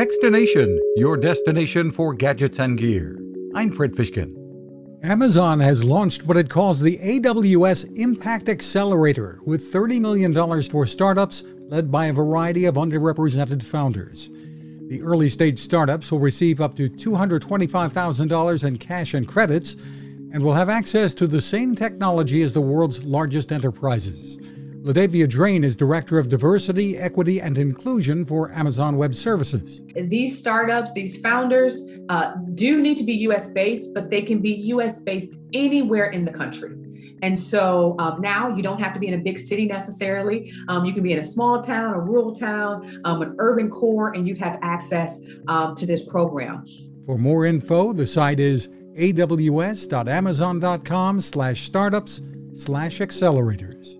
Techstination, your destination for gadgets and gear. I'm Fred Fishkin. Amazon has launched what it calls the AWS Impact Accelerator with $30 million for startups led by a variety of underrepresented founders. The early stage startups will receive up to $225,000 in cash and credits and will have access to the same technology as the world's largest enterprises. LaDavia Drain is Director of Diversity, Equity, and Inclusion for Amazon Web Services. These startups, these founders, uh, do need to be US based, but they can be US based anywhere in the country. And so um, now you don't have to be in a big city necessarily. Um, you can be in a small town, a rural town, um, an urban core, and you'd have access um, to this program. For more info, the site is aws.amazon.com slash startups slash accelerators.